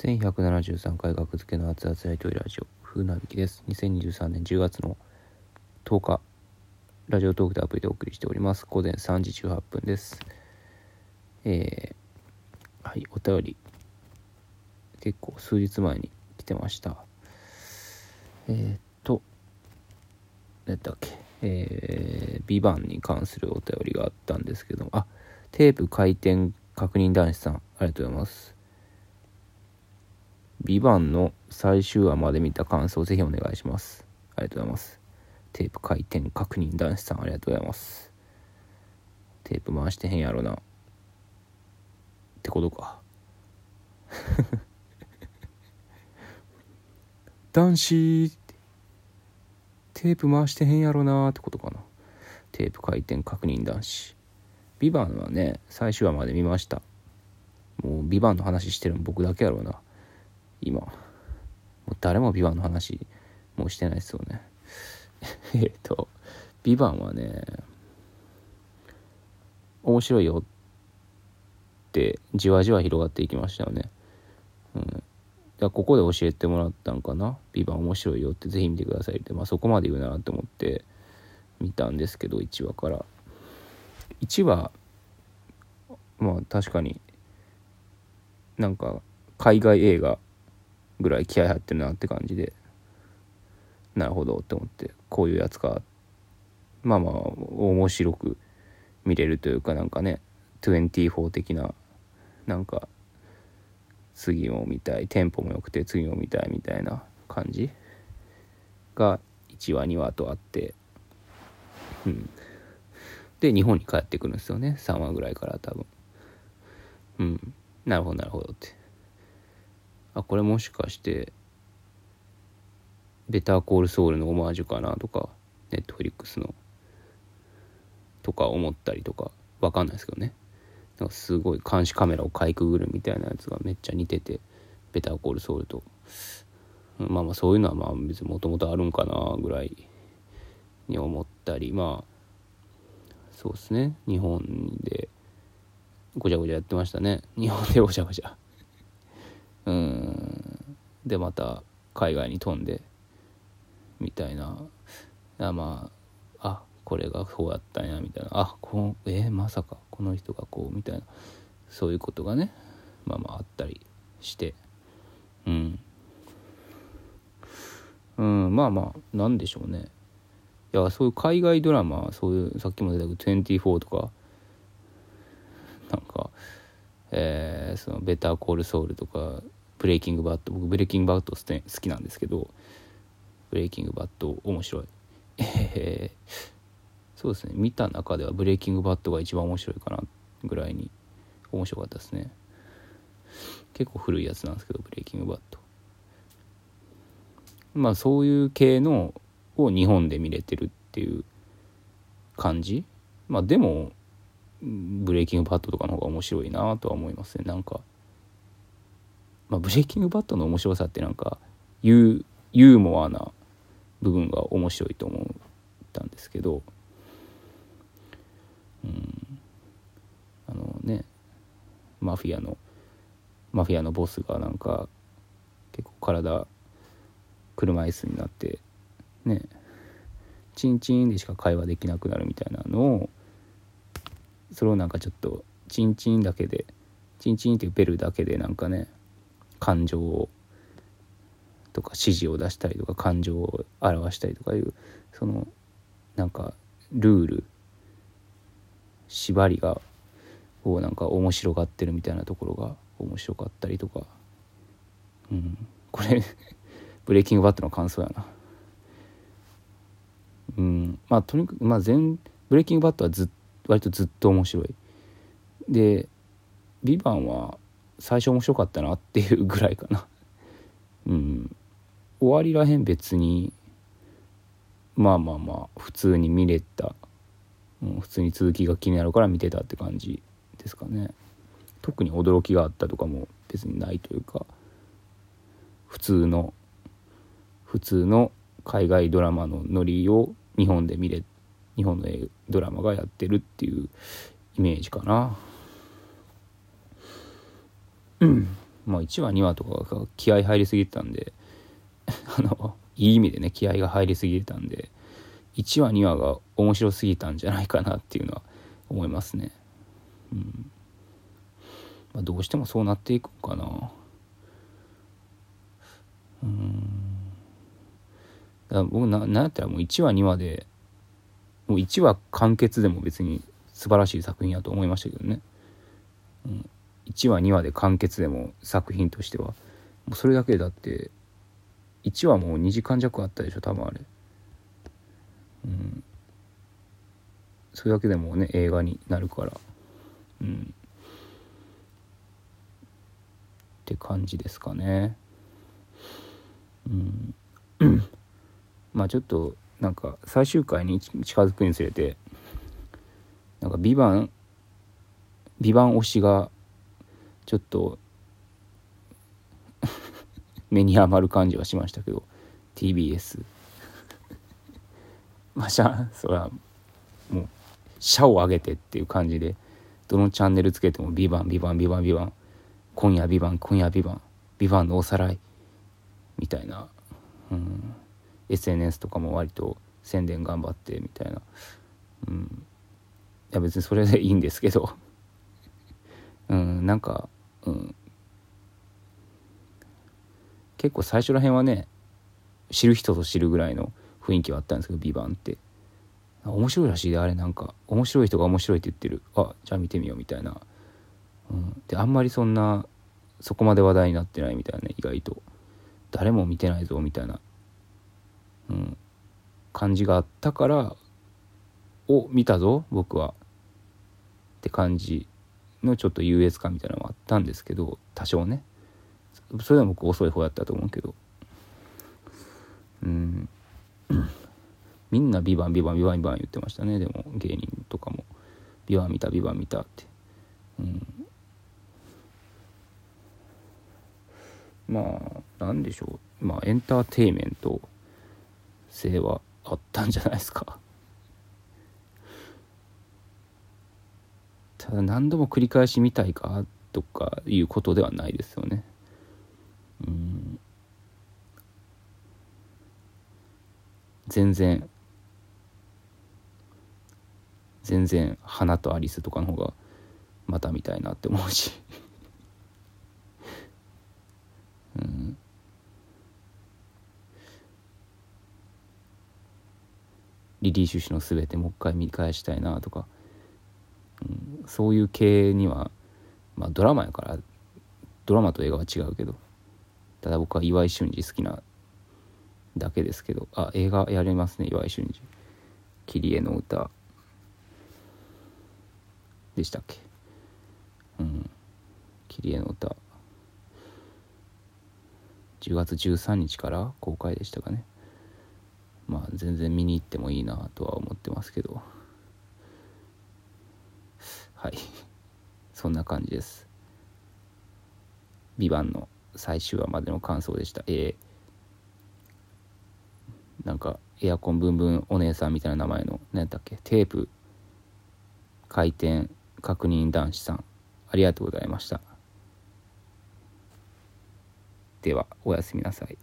1173回学付けの熱々やりとりラジオ風なびきです。2023年10月の10日ラジオトークでアプリでお送りしております。午前3時18分です。えー、はいお便り。結構数日前に来てました。えー、っと何だっけ。えー、ビバンに関するお便りがあったんですけどあテープ回転確認男子さんありがとうございます。ビバンの最終話まで見た感想ぜひお願いします。ありがとうございます。テープ回転確認男子さんありがとうございます。テープ回してへんやろな。ってことか。男子テープ回してへんやろなってことかな。テープ回転確認男子。ビバンはね、最終話まで見ました。もうビバンの話してるの僕だけやろうな。今。もう誰もビバンの話もうしてないですよね。えっとビバンはね面白いよってじわじわ広がっていきましたよね。うん。だここで教えてもらったんかな「ビバン面白いよってぜひ見てくださいって、まあ、そこまで言うなと思って見たんですけど1話から。1話まあ確かになんか海外映画ぐらい気合入ってるなって感じで。なるほどって思って。こういうやつか。まあまあ面白く見れるというかなんかね24的ななんか次も見たいテンポも良くて次も見たいみたいな感じ？が1話2話とあって。うん。で日本に帰ってくるんですよね。3話ぐらいから多分。うん。なるほどなるほどって。あこれもしかしてベターコールソウルのオマージュかなとかネットフリックスのとか思ったりとかわかんないですけどね。なんかすごい監視カメラをかいくぐるみたいなやつがめっちゃ似ててベターコールソウルと。まあまあそういうのはまあ別にもともとあるんかなぐらいに思ったりまあそうですね。日本でごちゃごちゃやってましたね。日本でごちゃごちゃ。うん。でまた海外に飛んでみたいな。あまああこれがこうやったんやみたいな。あこのえー、まさかこの人がこうみたいな。そういうことがねまあまああったりして。うん。うんまあまあなんでしょうね。いやそういう海外ドラマそういうさっきも出たけど24とかえー、そのベターコールソウルとかブレイキングバット僕ブレイキングバット好きなんですけどブレイキングバット面白い。えー、そうですね。見た中ではブレイキングバットが一番面白いかなぐらいに面白かったですね。結構古いやつなんですけどブレイキングバットまあそういう系のを日本で見れてるっていう感じ。まあでもブレイキングバットとかの方が面白いなとは思いますね。なんかまあ、ブレイキングバットの面白さってなんかユーモアな部分が面白いと思ったんですけど、うん、あのねマフィアのマフィアのボスがなんか結構体車椅子になってねチンチンでしか会話できなくなるみたいなのをそれをなんかちょっとチンチンだけでチンチンっていうベルだけでなんかね感情をとか指示を出したりとか感情を表したりとかいうそのなんかルール縛りがをなんか面白がってるみたいなところが面白かったりとか。うん。これ ブレイキングバットの感想やな。うん。まあとにかくまあ全ブレイキングバットはず割とずっと面白い。で「ビバンは最初面白かったなっていうぐらいかな。うん。終わりらへん別にまあまあまあ普通に見れた、うん、普通に続きが気になるから見てたって感じですかね。特に驚きがあったとかも別にないというか。普通の普通の海外ドラマのノリを日本で見れ日本のドラマがやってるっていうイメージかな。うんまあ1話2話とかが気合入りすぎてたんで あのいい意味でね気合が入りすぎてたんで1話2話が面白すぎたんじゃないかなっていうのは思いますね。うんまあ、どうしてもそうなっていくかな。うんだ僕ななんやったらもう1話2話でもう1話完結でも別に素晴らしい作品やと思いましたけどね、うん、1話2話で完結でも作品としては。もうそれだけだって1話もう2時間弱あったでしょ多分あれ。うん。それだけでもね映画になるから。うん。って感じですかね。うん。まあちょっとなんか最終回に近づくにつれてなんか「ビバンビバン推しがちょっと 目に余る感じはしましたけど TBS まあしゃそれはもう社を上げてっていう感じでどのチャンネルつけても「ビバンビバンビバンビバン今夜ビバン今夜ビバンビバンのおさらい」みたいな、うん、SNS とかも割と宣伝頑張ってみたいな、うん、いや別にそれでいいんですけど。うん、なんか、うん、結構最初らへんはね知る人ぞ知るぐらいの雰囲気はあったんですけど「ビバンって。面白いらしいであれなんか面白い人が面白いって言ってる。あじゃあ見てみようみたいな、うん、であんまりそんなそこまで話題になってないみたいなね意外と。誰も見てないぞみたいな、うん、感じがあったからお見たぞ僕は。って感じのちょっと優越感みたいなのもあったんですけど多少ね。それでも僕遅い方やったと思うけど。うん。みんな「ビバンビバンビバンビバン」言ってましたね。でも芸人とかも「ビバン見たビバン見た」って。うん。まあなんでしょう。まあエンターテイメント性はあったんじゃないですか。ただ何度も繰り返し見たいかとかいうことではないですよね。うん。全然全然花とアリスとかの方がまた見たいなって思うし。リリー・シュシュの全てもう一回見返したいなとか、うん、そういう系にはまあドラマやからドラマと映画は違うけどただ僕は岩井俊二好きなだけですけどあ映画やれますね岩井俊二「キリエの歌」でしたっけ？うん「キリエの歌」10月13日から公開でしたかね。まあ全然見に行ってもいいなとは思ってますけど。はい。そんな感じです「ビバンの最終話までの感想でした。えー、なんかエアコンブンブンお姉さんみたいな名前の何やったっけ？テープ。回転確認男子さん。ありがとうございました。ではおやすみなさい。